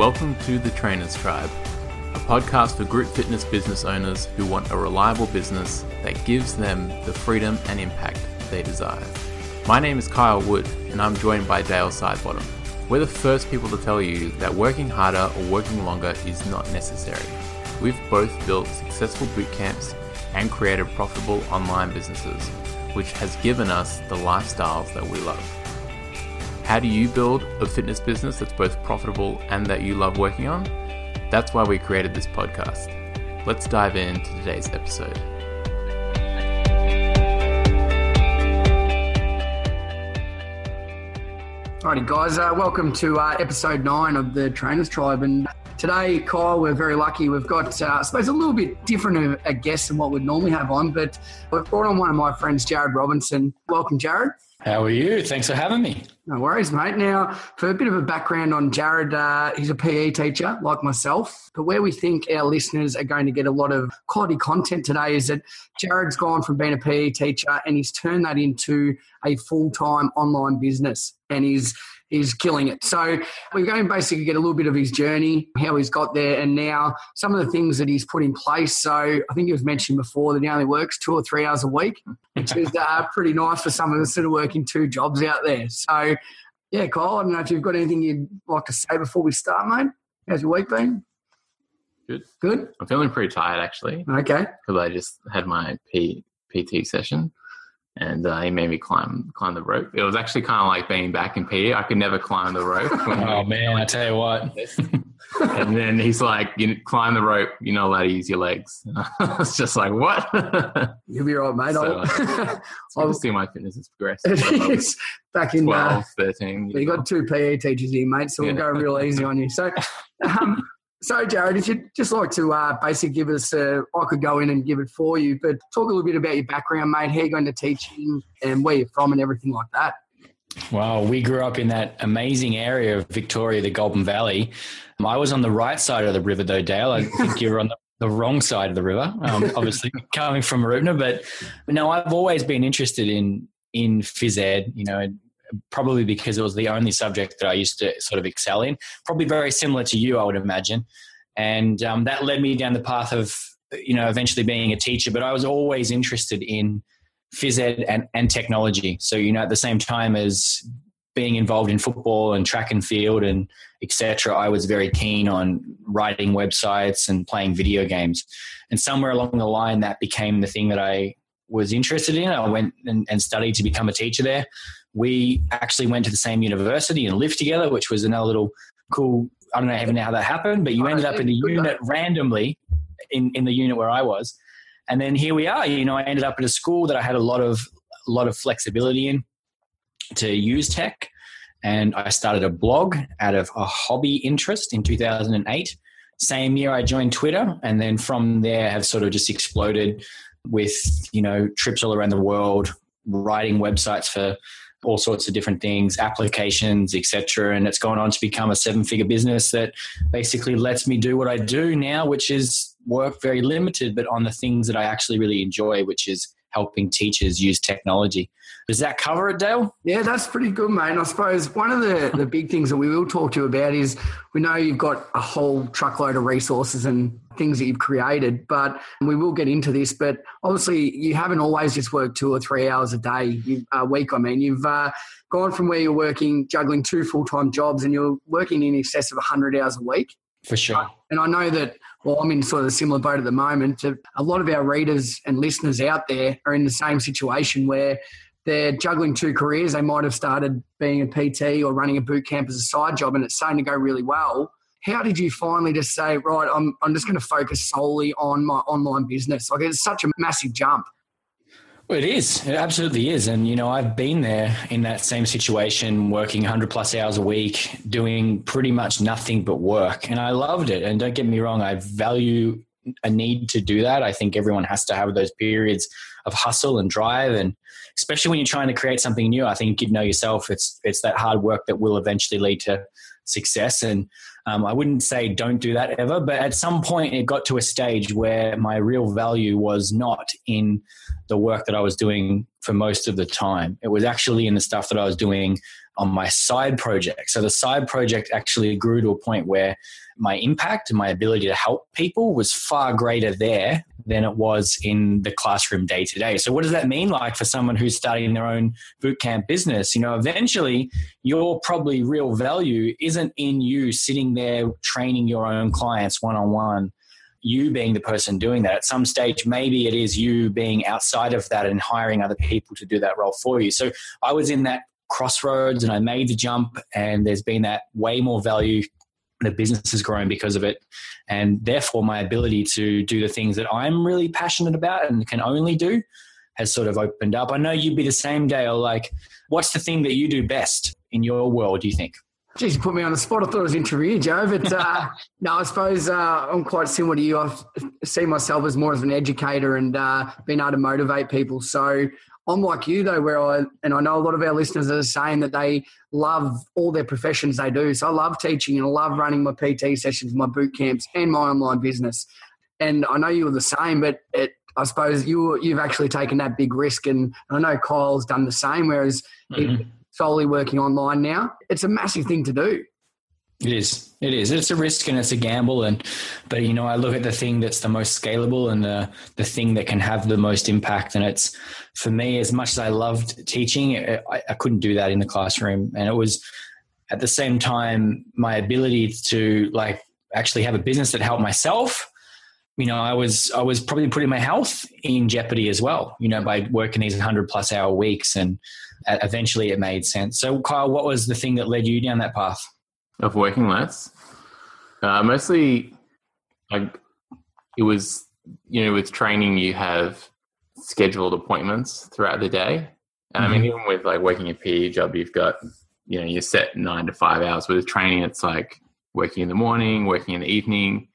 Welcome to the Trainers Tribe, a podcast for group fitness business owners who want a reliable business that gives them the freedom and impact they desire. My name is Kyle Wood, and I'm joined by Dale Sidebottom. We're the first people to tell you that working harder or working longer is not necessary. We've both built successful boot camps and created profitable online businesses, which has given us the lifestyles that we love. How do you build a fitness business that's both profitable and that you love working on? That's why we created this podcast. Let's dive into today's episode. Alrighty, guys, uh, welcome to uh, episode nine of the Trainers Tribe. And today, Kyle, we're very lucky. We've got, uh, I suppose, a little bit different a guest than what we'd normally have on, but we've brought on one of my friends, Jarrod Robinson. Welcome, Jarrod. How are you? Thanks for having me. No worries, mate. Now, for a bit of a background on Jarrod, uh, he's a PE teacher like myself. But where we think our listeners are going to get a lot of quality content today is that Jarrod's gone from being a PE teacher and he's turned that into a full time online business. And he's is killing it. So we're going basically get a little bit of his journey, how he's got there, and now some of the things that he's put in place. So I think it was mentioned before that he only works two or three hours a week, which is uh, pretty nice for some of us that are working two jobs out there. So yeah, Kyle, I don't know if you've got anything you'd like to say before we start, mate. How's your week been? Good. Good. I'm feeling pretty tired actually Okay. because I just had my P- PT session and uh, he made me climb climb the rope. It was actually kind of like being back in PE. I could never climb the rope. Oh man, I tell you what. and then he's like, "You climb the rope. You're not allowed to use your legs." it's just like what? You'll be all right, mate. So, I'll, It's I'll- see my fitness has progressed. it is back in. 12, Uh, 13. you got two PE teachers here, mate, so we'll go real easy on you. So, um, so Jarrod, if you'd just like to uh, basically give us, uh, I could go in and give it for you, but talk a little bit about your background, mate, how you're going to teaching and where you're from and everything like that. Well, we grew up in that amazing area of Victoria, the Goulburn Valley. Um, I was on the right side of the river, though, Dale. I think you were on the, the wrong side of the river. Um, obviously, coming from Mooroopna, but no, I've always been interested in in phys ed. You know, probably because it was the only subject that I used to sort of excel in. Probably very similar to you, I would imagine, and um, that led me down the path of you know eventually being a teacher. But I was always interested in phys ed and, and technology. So, you know, at the same time as being involved in football and track and field and etc., I was very keen on writing websites and playing video games. And somewhere along the line, that became the thing that I was interested in. I went and, and studied to become a teacher there. We actually went to the same university and lived together, which was another little cool. I don't know even how that happened, but you ended up in the unit randomly in, in the unit where I was and then here we are you know i ended up at a school that i had a lot of a lot of flexibility in to use tech and i started a blog out of a hobby interest in 2008 same year i joined twitter and then from there have sort of just exploded with you know trips all around the world writing websites for all sorts of different things applications etc and it's gone on to become a seven figure business that basically lets me do what i do now which is work very limited but on the things that i actually really enjoy which is helping teachers use technology does that cover it dale Yeah, that's pretty good, mate. And I suppose one of the, the big things that we will talk to you about is we know you've got a whole truckload of resources and things that you've created, but we will get into this. But obviously, you haven't always just worked two or three hours a day, you, a week. I mean, you've uh, gone from where you're working, juggling two full time jobs, and you're working in excess of 100 hours a week. for sure And I know that, well, I'm in sort of a similar boat at the moment. A lot of our readers and listeners out there are in the same situation where they're juggling two careers. They might have started being a PT or running a boot camp as a side job and it's starting to go really well. How did you finally just say, right, I'm, I'm just going to focus solely on my online business? Like it's such a massive jump. Well, it is. It absolutely is. And, you know, I've been there in that same situation, working 100 plus hours a week, doing pretty much nothing but work. And I loved it. And don't get me wrong, I value a need to do that. I think everyone has to have those periods of hustle and drive. And especially when you're trying to create something new, I think you know yourself, it's, it's that hard work that will eventually lead to success. And um, I wouldn't say don't do that ever, but at some point it got to a stage where my real value was not in the work that I was doing for most of the time. It was actually in the stuff that I was doing on my side project. So the side project actually grew to a point where my impact and my ability to help people was far greater there than it was in the classroom day to day. So what does that mean like for someone who's starting their own bootcamp business? You know, eventually your probably real value isn't in you sitting there training your own clients one on one you being the person doing that. At some stage, maybe it is you being outside of that and hiring other people to do that role for you. So I was in that crossroads and I made the jump, and there's been that way more value. The business has grown because of it. And therefore, my ability to do the things that I'm really passionate about and can only do has sort of opened up. I know you'd be the same, Dale. Like, what's the thing that you do best in your world, do you think? Geez, you put me on the spot. I thought it was interview, Joe. But uh, no, I suppose uh, I'm quite similar to you. I see myself as more of an educator and uh, being able to motivate people. So I'm like you though, where I and I know a lot of our listeners are saying that they love all their professions they do. So I love teaching and I love running my PT sessions, my boot camps, and my online business. And I know you were the same, but it, I suppose you you've actually taken that big risk, and I know Kyle's done the same. Whereas mm-hmm solely working online now. It's a massive thing to do. It is. It is. It's a risk and it's a gamble. And but you know, I look at the thing that's the most scalable and the the thing that can have the most impact. And it's for me, as much as I loved teaching, I, I couldn't do that in the classroom. And it was at the same time my ability to like actually have a business that helped myself you know, I was I was probably putting my health in jeopardy as well. You know, by working these hundred plus hour weeks, and uh, eventually it made sense. So, Kyle, what was the thing that led you down that path of working less? Uh, mostly, like it was you know, with training, you have scheduled appointments throughout the day. And mm-hmm. I mean, mm-hmm. even with like working a PE job, you've got, you know, you're set nine to five hours. With training, it's like working in the morning, working in the evening.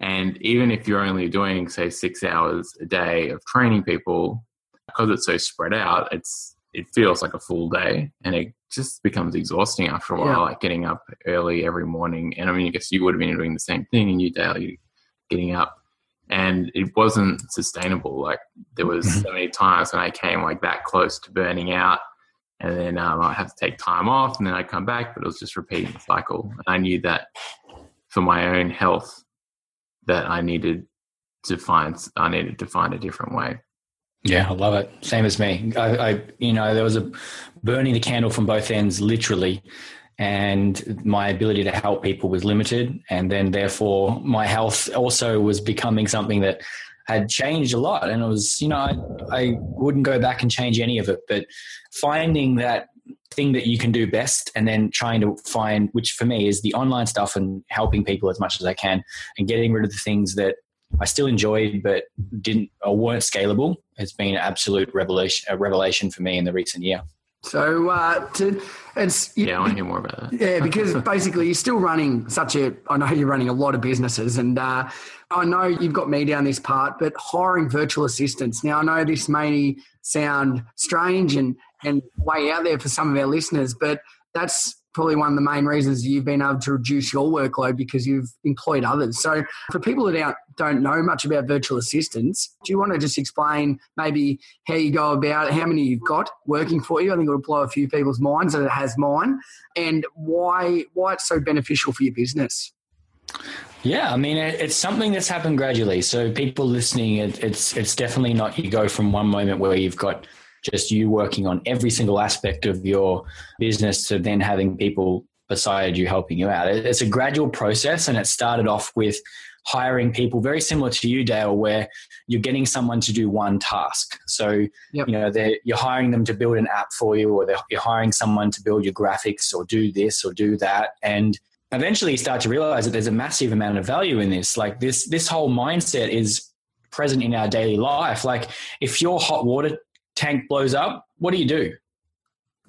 And even if you're only doing, say, six hours a day of training people, because it's so spread out, it's it feels like a full day and it just becomes exhausting after a while, yeah. like getting up early every morning. And I mean, I guess you would have been doing the same thing in your daily getting up. And it wasn't sustainable. Like there was mm-hmm. so many times when I came like that close to burning out and then um, I have to take time off and then I'd come back, but it was just repeating the cycle. And I knew that for my own health, that I needed to find I needed to find a different way. Yeah, I love it. Same as me. I, I, you know, there was a burning the candle from both ends, literally, and my ability to help people was limited, and then therefore my health also was becoming something that had changed a lot, and it was, you know, I, I wouldn't go back and change any of it, but finding that thing that you can do best and then trying to find which for me is the online stuff and helping people as much as i can and getting rid of the things that i still enjoyed but didn't or weren't scalable has been an absolute revelation a revelation for me in the recent year so uh, to, it's yeah, I want to hear more about that. Yeah, because basically you're still running such a. I know you're running a lot of businesses, and uh, I know you've got me down this part, but hiring virtual assistants. Now I know this may sound strange and and way out there for some of our listeners. But that's probably one of the main reasons you've been able to reduce your workload because you've employed others. So, for people that don't, know much about virtual assistants, do you want to just explain maybe how you go about it, how many you've got working for you? I think it will blow a few people's minds, and it has mine, and why why it's so beneficial for your business. Yeah, I mean it's something that's happened gradually. So people listening, it, it's it's definitely not you go from one moment where you've got just you working on every single aspect of your business to then having people beside you helping you out. It's a gradual process and it started off with hiring people very similar to you, Dale, where you're getting someone to do one task. So, yep. you know, you're hiring them to build an app for you or you're hiring someone to build your graphics or do this or do that. And eventually you start to realize that there's a massive amount of value in this. Like this, this whole mindset is present in our daily life. Like if your hot water tank blows up, what do you do?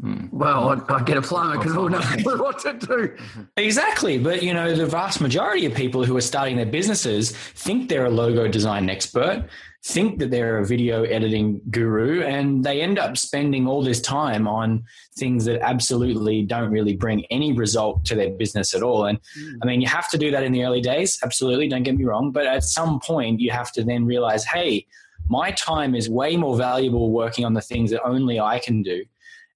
Hmm. Well, I, I get a plumber because I'll know what to do. Exactly. But, you know, the vast majority of people who are starting their businesses think they're a logo design expert, think that they're a video editing guru, and they end up spending all this time on things that absolutely don't really bring any result to their business at all. And mm. I mean, you have to do that in the early days. Absolutely. Don't get me wrong. But at some point, you have to then realize, hey, my time is way more valuable working on the things that only I can do.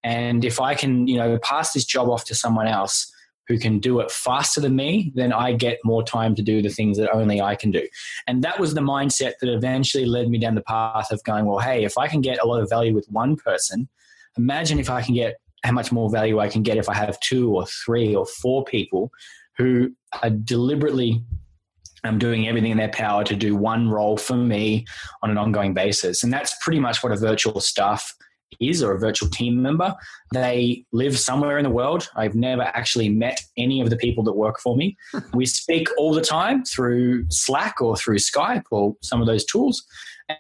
And if I can, you know, pass this job off to someone else who can do it faster than me, then I get more time to do the things that only I can do. And that was the mindset that eventually led me down the path of going, well, hey, if I can get a lot of value with one person, imagine if I can get how much more value I can get if I have two or three or four people who are deliberately um, doing everything in their power to do one role for me on an ongoing basis. And that's pretty much what a virtual staff is or a virtual team member. They live somewhere in the world. I've never actually met any of the people that work for me. we speak all the time through Slack or through Skype or some of those tools.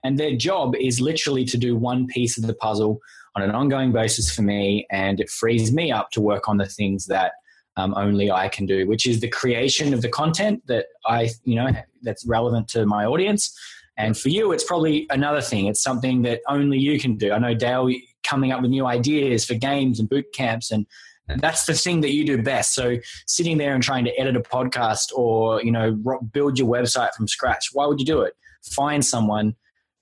And their job is literally to do one piece of the puzzle on an ongoing basis for me. And it frees me up to work on the things that um, only I can do, which is the creation of the content that I, you know, that's relevant to my audience and for you, it's probably another thing. It's something that only you can do. I know Dale coming up with new ideas for games and boot camps and that's the thing that you do best. So sitting there and trying to edit a podcast or, you know, build your website from scratch, why would you do it? Find someone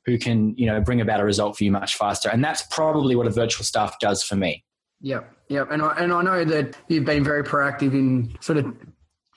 who can, you know, bring about a result for you much faster. And that's probably what a virtual staff does for me. Yep. Yep. And I, and I know that you've been very proactive in sort of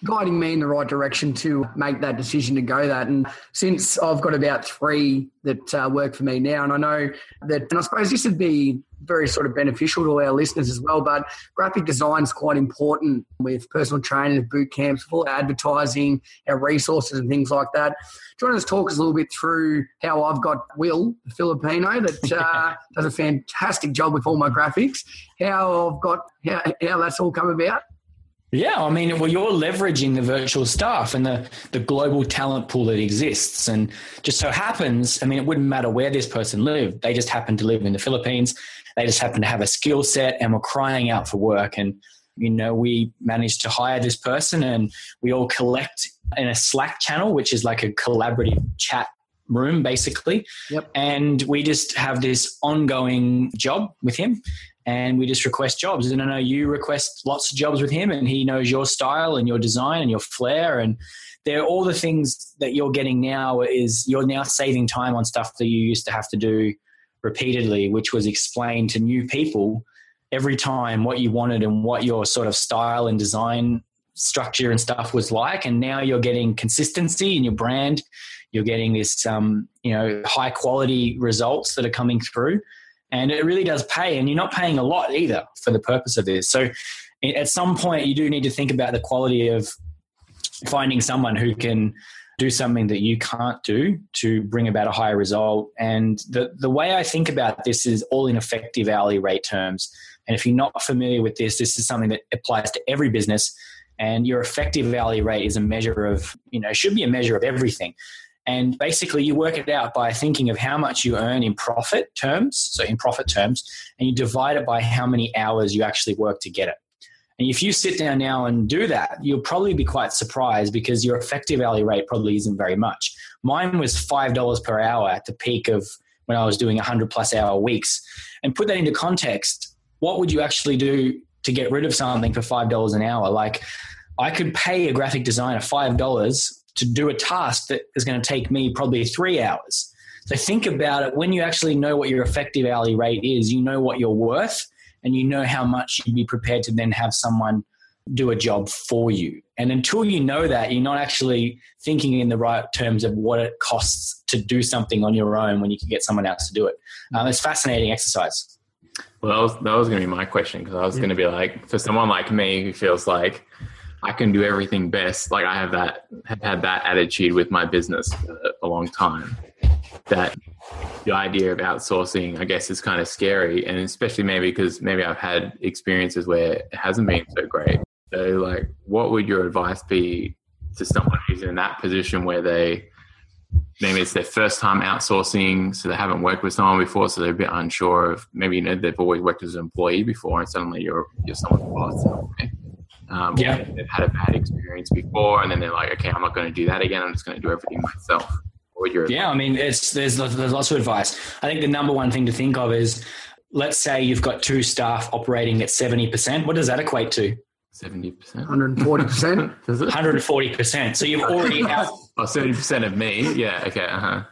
guiding me in the right direction to make that decision to go that. And since I've got about three that uh, work for me now, and I know that, and I suppose this would be very sort of beneficial to our listeners as well. But graphic design is quite important with personal training, boot camps, full advertising, our resources and things like that. Do you want to talk us a little bit through how I've got Will, the Filipino, that uh, does a fantastic job with all my graphics, how I've got, how, how that's all come about? Yeah, I mean, well, you're leveraging the virtual staff and the, the global talent pool that exists. And just so happens, I mean, it wouldn't matter where this person lived. They just happen to live in the Philippines. They just happen to have a skill set and we're crying out for work. And, you know, we managed to hire this person and we all collect in a Slack channel, which is like a collaborative chat room basically. Yep. And we just have this ongoing job with him and we just request jobs. And I know you request lots of jobs with him, and he knows your style and your design and your flair. And they're all the things that you're getting now is you're now saving time on stuff that you used to have to do repeatedly, which was explain to new people every time what you wanted and what your sort of style and design structure and stuff was like. And now you're getting consistency in your brand. You're getting this, um, you know, high quality results that are coming through and it really does pay and you're not paying a lot either for the purpose of this. So at some point you do need to think about the quality of finding someone who can do something that you can't do to bring about a higher result. And the, the way i think about this is all in effective hourly rate terms. And if you're not familiar with this this is something that applies to every business. And your effective hourly rate is a measure of you know should be a measure of everything and basically, you work it out by thinking of how much you earn in profit terms, so in profit terms, and you divide it by how many hours you actually work to get it. And if you sit down now and do that, you'll probably be quite surprised because your effective hourly rate probably isn't very much. Mine was $5 per hour at the peak of when I was doing 100 plus hour weeks. And put that into context, what would you actually do to get rid of something for $5 an hour? Like, I could pay a graphic designer $5 to do a task that is going to take me probably three hours. So think about it. When you actually know what your effective hourly rate is, you know what you're worth and you know how much you'd be prepared to then have someone do a job for you. And until you know that, you're not actually thinking in the right terms of what it costs to do something on your own when you can get someone else to do it. Um, it's fascinating exercise. Well, that was, that was going to be my question because I was yeah. going to be like, for someone like me who feels like I can do everything best. Like I have that have had that attitude with my business for a long time. That the idea of outsourcing, I guess, is kind of scary, and especially maybe because maybe I've had experiences where it hasn't been so great. So, like, what would your advice be to someone who's in that position where they maybe it's their first time outsourcing, so they haven't worked with someone before, so they're a bit unsure of maybe you know they've always worked as an employee before, and suddenly you're you're someone's boss. Um, yeah. They've had a bad experience before, and then they're like, okay, I'm not going to do that again. I'm just going to do everything myself. yeah, I mean, it's there's there's lots of advice. I think the number one thing to think of is, let's say you've got two staff operating at seventy percent. What does that equate to? Seventy percent, one hundred and forty percent, one hundred and forty percent. So you've already out. oh, 70 percent of me. Yeah. Okay. Uh huh.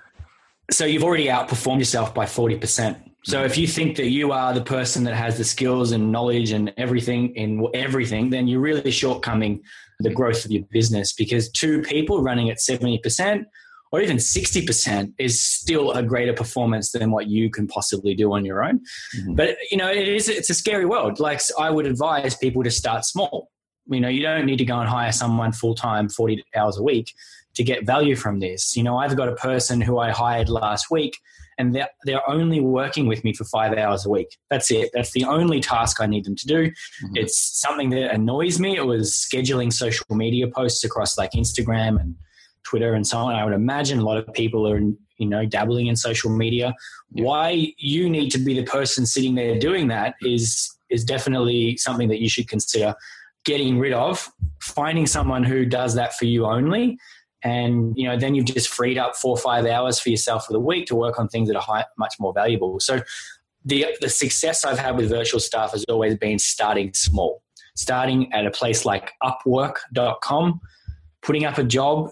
So you've already outperformed yourself by 40%. So if you think that you are the person that has the skills and knowledge and everything in everything, then you're really shortcoming the growth of your business because two people running at 70% or even 60% is still a greater performance than what you can possibly do on your own. Mm-hmm. But you know, it is it's a scary world. Like I would advise people to start small. You know, you don't need to go and hire someone full time 40 hours a week to get value from this. You know, I've got a person who I hired last week and they're, they're only working with me for five hours a week. That's it. That's the only task I need them to do. Mm-hmm. It's something that annoys me. It was scheduling social media posts across like Instagram and Twitter and so on. I would imagine a lot of people are, you know, dabbling in social media. Yeah. Why you need to be the person sitting there doing that is is definitely something that you should consider getting rid of. Finding someone who does that for you only and you know then you've just freed up four or five hours for yourself for the week to work on things that are high, much more valuable. So the the success i've had with virtual staff has always been starting small starting at a place like upwork.com putting up a job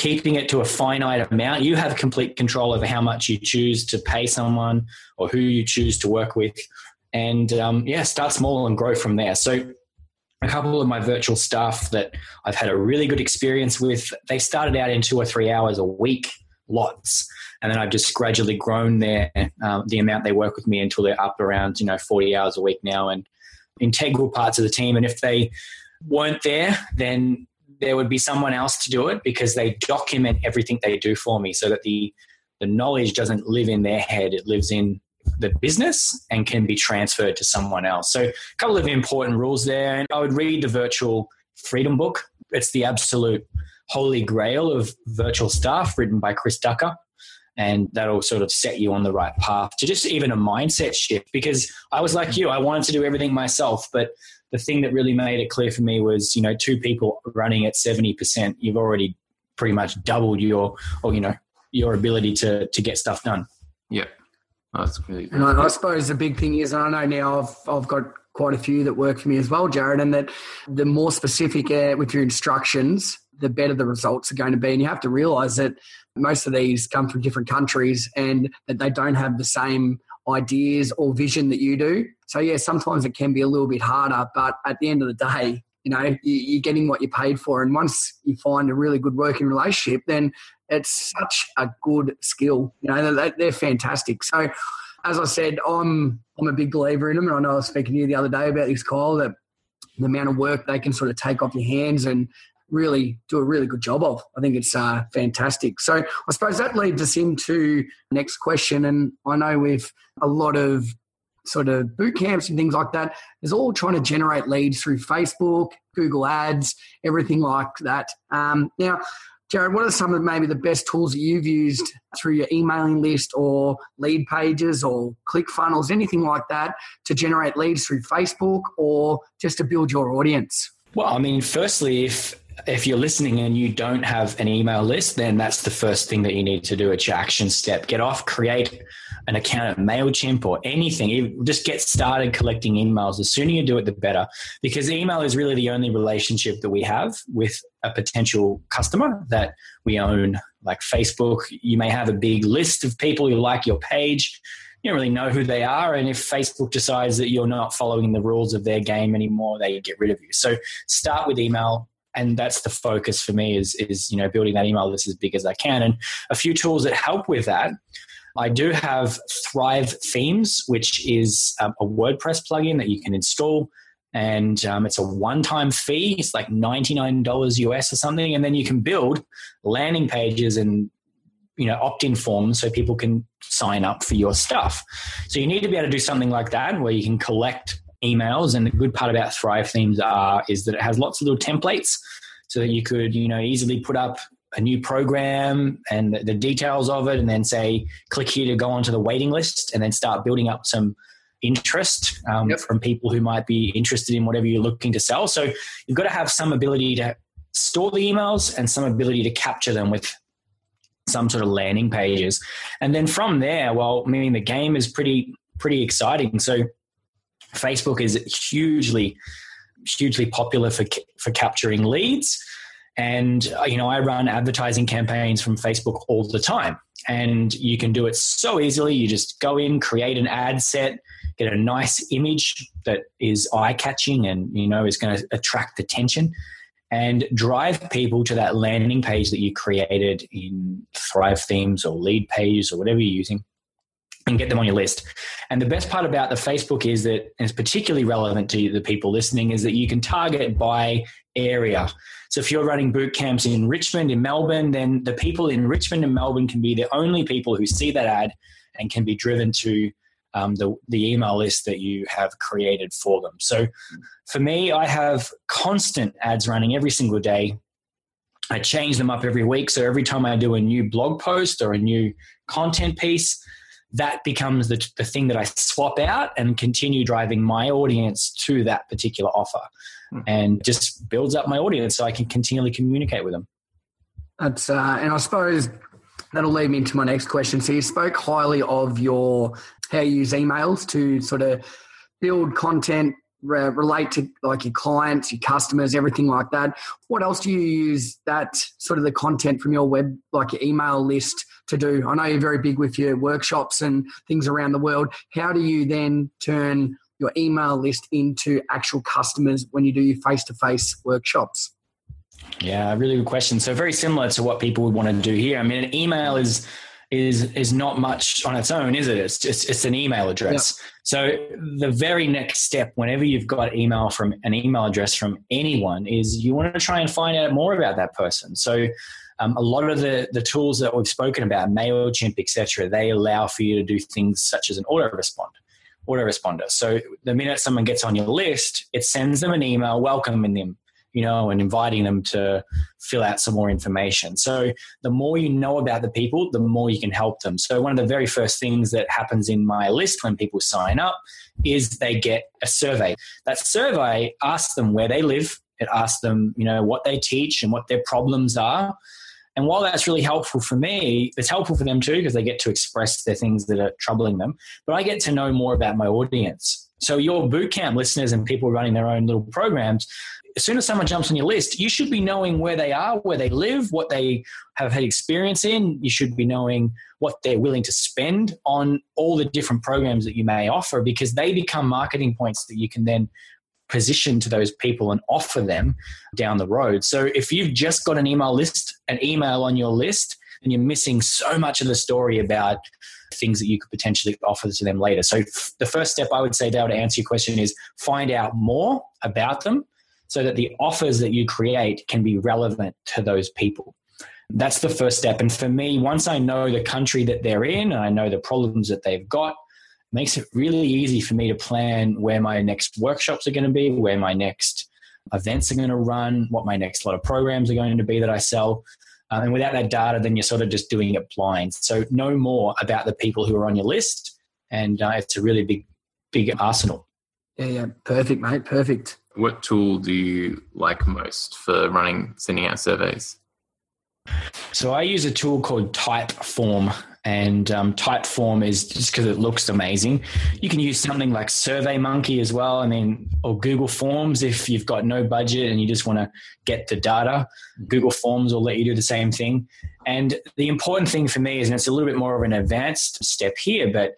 keeping it to a finite amount. You have complete control over how much you choose to pay someone or who you choose to work with. And um, yeah start small and grow from there. So a couple of my virtual staff that I've had a really good experience with, they started out in two or three hours a week, lots. And then I've just gradually grown their, um, the amount they work with me until they're up around, you know, 40 hours a week now and integral parts of the team. And if they weren't there, then there would be someone else to do it because they document everything they do for me so that the, the knowledge doesn't live in their head. It lives in the business and can be transferred to someone else. So, a couple of important rules there. And I would read the virtual freedom book. It's the absolute holy grail of virtual staff written by Chris Ducker. And that'll sort of set you on the right path to just even a mindset shift. Because I was like you, I wanted to do everything myself. But the thing that really made it clear for me was, you know, two people running at 70%, you've already pretty much doubled your, or, you know, your ability to, to get stuff done. Yeah. Oh, that's great. And I, I, suppose the big thing is, I know now I've, I've got quite a few that work for me as well, Jarrod, and that the more specific with your instructions, the better the results are going to be. And you have to realize that most of these come from different countries and that they don't have the same ideas or vision that you do. So, yeah, sometimes it can be a little bit harder, but at the end of the day, you know, you're getting what you paid for. And once you find a really good working relationship, then it's such a good skill. You know, they're fantastic. So, as I said, I'm I'm a big believer in them, and I know I was speaking to you the other day about this, Kyle, that the amount of work they can sort of take off your hands and really do a really good job of. I think it's uh, fantastic. So I suppose that leads us into next question, and I know with a lot of sort of boot camps and things like that is all trying to generate leads through Facebook, Google Ads, everything like that. Um, now, Jarrod, what are some of maybe the best tools that you've used through your emailing list or lead pages or click funnels, anything like that, to generate leads through Facebook or just to build your audience? Well, I mean, firstly, if if you're listening and you don't have an email list, then that's the first thing that you need to do. It's your action step. Get off, create an account at MailChimp or anything. Just get started collecting emails. The sooner you do it, the better. Because email is really the only relationship that we have with a potential customer that we own. Like Facebook, you may have a big list of people who like your page. You don't really know who they are. And if Facebook decides that you're not following the rules of their game anymore, they get rid of you. So start with email, and that's the focus for me is is you know building that email list as big as I can and a few tools that help with that I do have Thrive Themes, which is um, a WordPress plugin that you can install. And um, it's a one time fee. It's like $99 US or something. And then you can build landing pages and you know opt-in forms so people can sign up for your stuff so you need to be able to do something like that where you can collect emails and the good part about thrive themes are is that it has lots of little templates so that you could you know easily put up a new program and the, the details of it, and then say, click here to go onto the waiting list, and then start building up some interest um, yep. from people who might be interested in whatever you're looking to sell. So you've got to have some ability to store the emails and some ability to capture them with some sort of landing pages. And then from there, well, I mean, the game is pretty pretty exciting. So Facebook is hugely hugely popular for for capturing leads And, uh, you know, I run advertising campaigns from Facebook all the time. And you can do it so easily. You just go in, create an ad set, get a nice image that is eye catching and, you know, is going to attract attention and drive people to that landing page that you created in Thrive Themes or Lead Pages or whatever you're using and get them on your list. And the best part about the Facebook is that, it's particularly relevant to the people listening, is that you can target by area. So if you're running boot camps in Richmond, in Melbourne, then the people in Richmond and Melbourne can be the only people who see that ad and can be driven to um, the, the email list that you have created for them. So for me, I have constant ads running every single day. I change them up every week. So every time I do a new blog post or a new content piece, that becomes the, the thing that I swap out and continue driving my audience to that particular offer. And just builds up my audience so I can continually communicate with them. That's, uh, and I suppose that'll lead me into my next question. So you spoke highly of your, how you use emails to sort of build content re- relate to like your clients, your customers, everything like that. What else do you use that sort of the content from your web, like your email list to do? I know you're very big with your workshops and things around the world. How do you then turn your email list into actual customers when you do your face to face workshops? Yeah, really good question. So very similar to what people would want to do here. I mean, an email is is is not much on its own, is it? It's just it's an email address. Yeah. So the very next step, whenever you've got email from an email address from anyone, is you want to try and find out more about that person. So um, a lot of the the tools that we've spoken about, Mailchimp, etc., they allow for you to do things such as an autorespond autoresponder. So the minute someone gets on your list, it sends them an email welcoming them you know, and inviting them to fill out some more information. So the more you know about the people, the more you can help them. So one of the very first things that happens in my list when people sign up is they get a survey. That survey asks them where they live. It asks them, you know, what they teach and what their problems are. And while that's really helpful for me, it's helpful for them too because they get to express their things that are troubling them. But I get to know more about my audience. So your bootcamp listeners and people running their own little programs, as soon as someone jumps on your list, you should be knowing where they are, where they live, what they have had experience in. You should be knowing what they're willing to spend on all the different programs that you may offer because they become marketing points that you can then position to those people and offer them down the road. So if you've just got an email list, an email on your list, and you're missing so much of the story about things that you could potentially offer to them later. So the first step I would say, Dale, to answer your question is find out more about them so that the offers that you create can be relevant to those people. That's the first step. And for me, once I know the country that they're in and I know the problems that they've got, makes it really easy for me to plan where my next workshops are going to be, where my next events are going to run, what my next lot of programs are going to be that I sell. Um, and without that data, then you're sort of just doing it blind. So know more about the people who are on your list, and uh, it's a really big, big arsenal. Yeah, yeah, perfect, mate, perfect. What tool do you like most for running, sending out surveys? So I use a tool called Typeform, and um, Typeform is just because it looks amazing. You can use something like SurveyMonkey as well. I mean, or Google Forms if you've got no budget and you just want to get the data. Google Forms will let you do the same thing. And the important thing for me is, and it's a little bit more of an advanced step here, but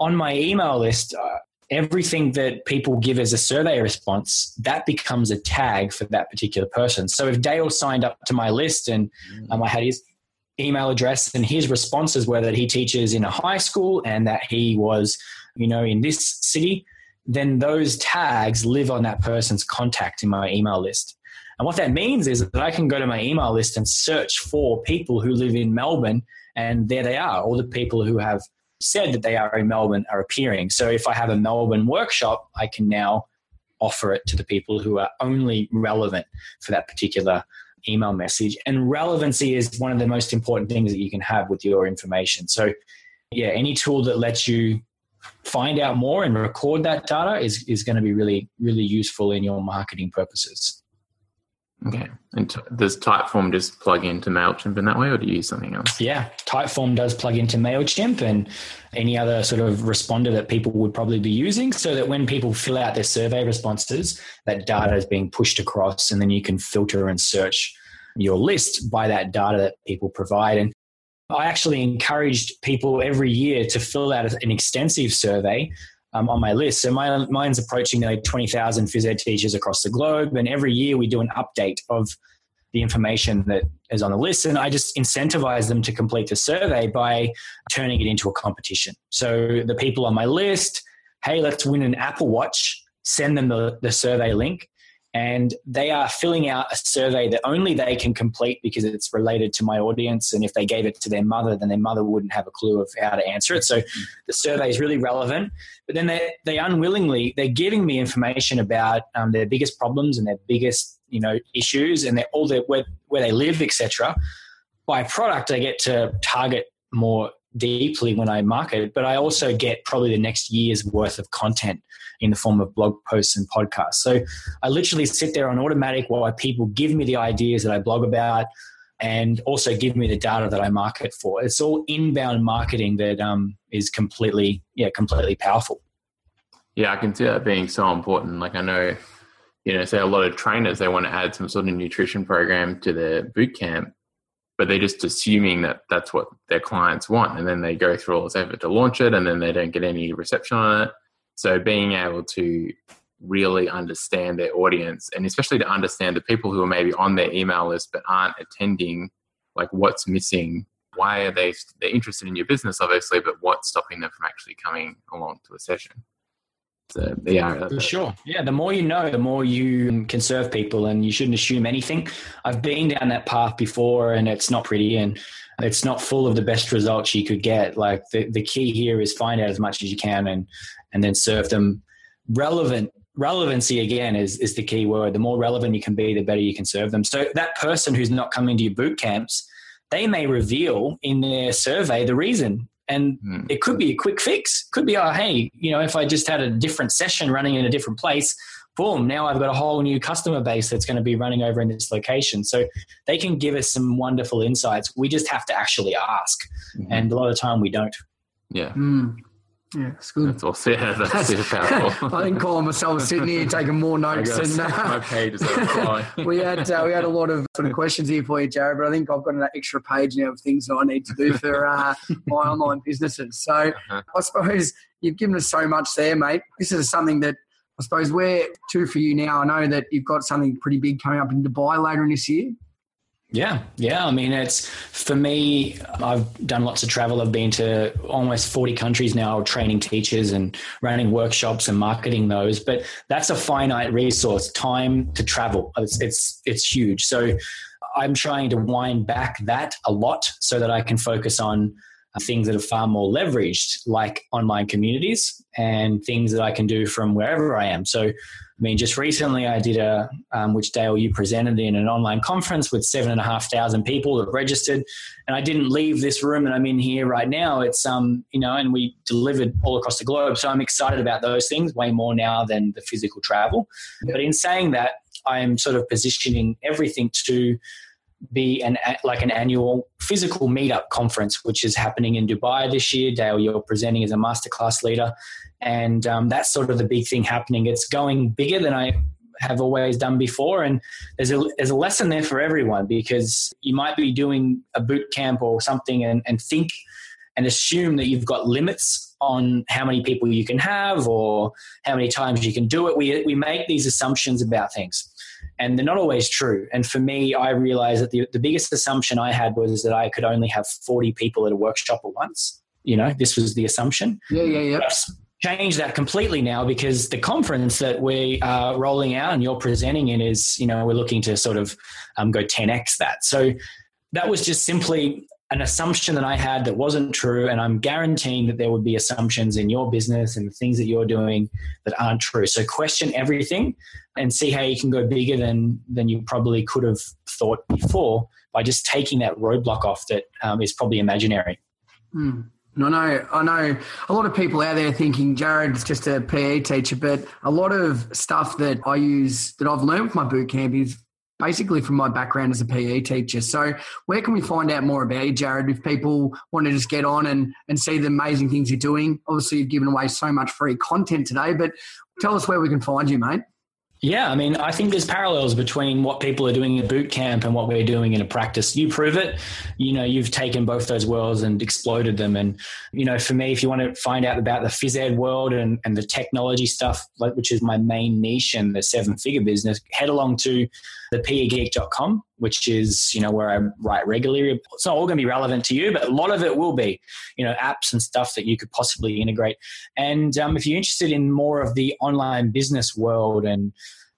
on my email list, uh, everything that people give as a survey response, that becomes a tag for that particular person. So if Dale signed up to my list and um, I had his email address and his responses were that he teaches in a high school and that he was, you know, in this city, then those tags live on that person's contact in my email list. And what that means is that I can go to my email list and search for people who live in Melbourne, and there they are, all the people who have said that they are in Melbourne are appearing. So if I have a Melbourne workshop, I can now offer it to the people who are only relevant for that particular email message. And relevancy is one of the most important things that you can have with your information. So, yeah, any tool that lets you find out more and record that data is, is going to be really, really useful in your marketing purposes. Okay. And t- does Typeform just plug into MailChimp in that way, or do you use something else? Yeah, Typeform does plug into MailChimp and any other sort of responder that people would probably be using so that when people fill out their survey responses, that data is being pushed across and then you can filter and search your list by that data that people provide. And I actually encouraged people every year to fill out an extensive survey um, on my list. So my, mine's approaching like 20,000 phys ed teachers across the globe. And every year we do an update of the information that is on the list. And I just incentivize them to complete the survey by turning it into a competition. So the people on my list, hey, let's win an Apple Watch, send them the, the survey link and they are filling out a survey that only they can complete because it's related to my audience. And if they gave it to their mother then their mother wouldn't have a clue of how to answer it. So the survey is really relevant. But then they, they unwillingly they're giving me information about um, their biggest problems and their biggest you know issues and all their where, where they live etc by product i get to target more deeply when I market, but I also get probably the next year's worth of content in the form of blog posts and podcasts. So I literally sit there on automatic while people give me the ideas that I blog about and also give me the data that I market for. It's all inbound marketing that um, is completely, yeah, completely powerful. Yeah, I can see that being so important. Like I know, you know, say a lot of trainers they want to add some sort of nutrition program to their boot camp, but they're just assuming that that's what their clients want, and then they go through all this effort to launch it, and then they don't get any reception on it. So being able to really understand their audience, and especially to understand the people who are maybe on their email list but aren't attending, like what's missing. Why are they they're interested in your business, obviously, but what's stopping them from actually coming along to a session? So, yeah, for sure. Yeah, the more you know, the more you can serve people, and you shouldn't assume anything. I've been down that path before, and it's not pretty, and it's not full of the best results you could get. Like the, the key here is find out as much as you can, and and then serve them. Relevant relevancy again is is the key word. The more relevant you can be, the better you can serve them. So that person who's not coming to your boot camps, they may reveal in their survey the reason and mm. it could be a quick fix. Could be, oh, hey, you know, if I just had a different session running in a different place, boom, now I've got a whole new customer base that's going to be running over in this location. So they can give us some wonderful insights. We just have to actually ask. Mm-hmm. And a lot of the time we don't. Yeah. Mm. Yeah, it's good. That's all. Yeah, that's, that's super powerful. I think Colin myself sitting here taking more notes. And, uh, my page is we had uh, we had a lot of sort of questions here for you, Jarrod. But I think I've got an extra page now of things that I need to do for uh, my online businesses. So uh-huh. I suppose you've given us so much there, mate. This is something that I suppose where to for you now. I know that you've got something pretty big coming up in Dubai later in this year. Yeah, yeah. I mean, it's for me, I've done lots of travel. I've been to almost 40 countries now, training teachers and running workshops and marketing those. But that's a finite resource, time to travel. It's, it's, it's huge. So I'm trying to wind back that a lot so that I can focus on uh, things that are far more leveraged, like online communities and things that I can do from wherever I am. So I mean, just recently I did a, um, which Dale you presented in an online conference with seven and a half thousand people that registered, and I didn't leave this room and I'm in here right now. It's um, you know, and we delivered all across the globe. So I'm excited about those things way more now than the physical travel. But in saying that, I'm sort of positioning everything to be an like an annual physical meetup conference, which is happening in Dubai this year. Dale, you're presenting as a masterclass leader, and um, that's sort of the big thing happening. It's going bigger than I have always done before, and there's a there's a lesson there for everyone because you might be doing a boot camp or something and, and think and assume that you've got limits on how many people you can have or how many times you can do it. We we make these assumptions about things and they're not always true. And for me, I realized that the, the biggest assumption I had was that I could only have 40 people at a workshop at once. You know, this was the assumption. Yeah, yeah, yeah. Change that completely now because the conference that we are rolling out and you're presenting in is, you know, we're looking to sort of um, go 10x that. So that was just simply an assumption that I had that wasn't true, and I'm guaranteeing that there would be assumptions in your business and the things that you're doing that aren't true. So question everything and see how you can go bigger than than you probably could have thought before by just taking that roadblock off that um, is probably imaginary. Mm. I know, I know a lot of people out there thinking Jarrod's just a PE teacher, but a lot of stuff that I use that I've learned with my boot camp is basically from my background as a PE teacher. So, where can we find out more about you, Jarrod, if people want to just get on and, and see the amazing things you're doing? Obviously, you've given away so much free content today, but tell us where we can find you, mate. Yeah, I mean, I think there's parallels between what people are doing in boot camp and what we're doing in a practice. You prove it. You know, you've taken both those worlds and exploded them. And, you know, for me, if you want to find out about the phys ed world and, and the technology stuff, like, which is my main niche and the seven figure business, head along to thepegeek.com, which is, you know, where I write regularly. It's not all going to be relevant to you, but a lot of it will be, you know, apps and stuff that you could possibly integrate. And um, if you're interested in more of the online business world and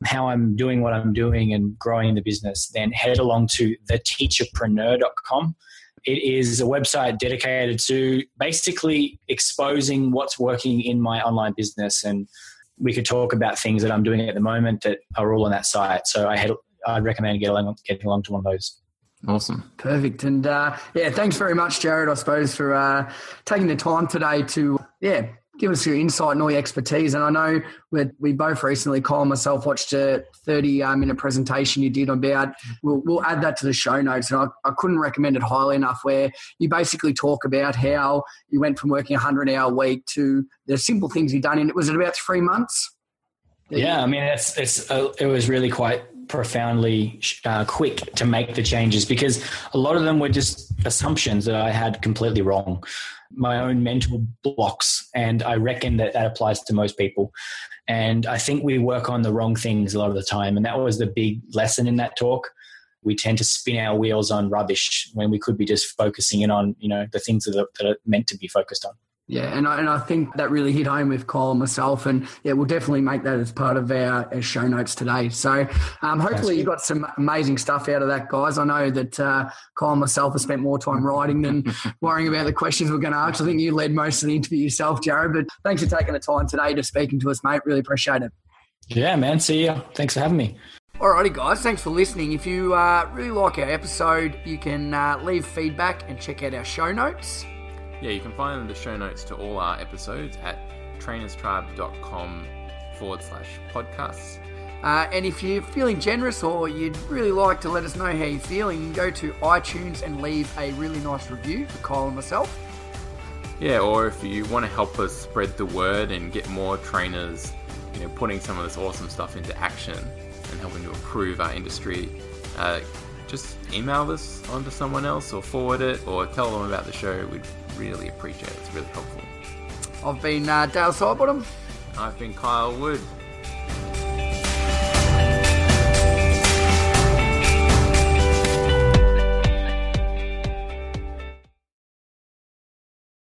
how I'm doing what I'm doing and growing the business, then head along to theteacherpreneur.com. It is a website dedicated to basically exposing what's working in my online business. And we could talk about things that I'm doing at the moment that are all on that site. So I had, I'd recommend getting along, getting along to one of those. Awesome. Perfect. And uh, yeah, thanks very much, Jarrod, I suppose, for uh, taking the time today to, yeah, give us your insight and all your expertise. And I know we we both recently, Kyle and myself, watched a 30 uh, minute presentation you did about, we'll, we'll add that to the show notes. And I, I couldn't recommend it highly enough, where you basically talk about how you went from working a 100 hour week to the simple things you've done in it. Was it about three months? Yeah, I mean, it's, it's, uh, it was really quite profoundly uh, quick to make the changes because a lot of them were just assumptions that I had completely wrong, my own mental blocks, and I reckon that that applies to most people. And I think we work on the wrong things a lot of the time, and that was the big lesson in that talk. We tend to spin our wheels on rubbish when we could be just focusing in on you know the things that are, that are meant to be focused on. Yeah, and I, and I think that really hit home with Kyle and myself, and yeah, we'll definitely make that as part of our, our show notes today. So um, hopefully you got some amazing stuff out of that, guys. I know that uh, Kyle and myself have spent more time writing than worrying about the questions we're going to ask. I think you led most of the interview yourself, Jarrod, but thanks for taking the time today to speaking to us, mate. Really appreciate it. Yeah, man. See you. Thanks for having me. Alrighty, guys, thanks for listening. If you uh, really like our episode, you can uh, leave feedback and check out our show notes. Yeah, you can find the show notes to all our episodes at trainerstribe.com forward slash podcasts. Uh, and if you're feeling generous or you'd really like to let us know how you're feeling, you can go to iTunes and leave a really nice review for Kyle and myself. Yeah, or if you want to help us spread the word and get more trainers, you know, putting some of this awesome stuff into action and helping to improve our industry, uh, just email this onto someone else or forward it or tell them about the show. We'd really appreciate it. It's really helpful. I've been uh, Dale Sidebottom. I've been Kyle Wood.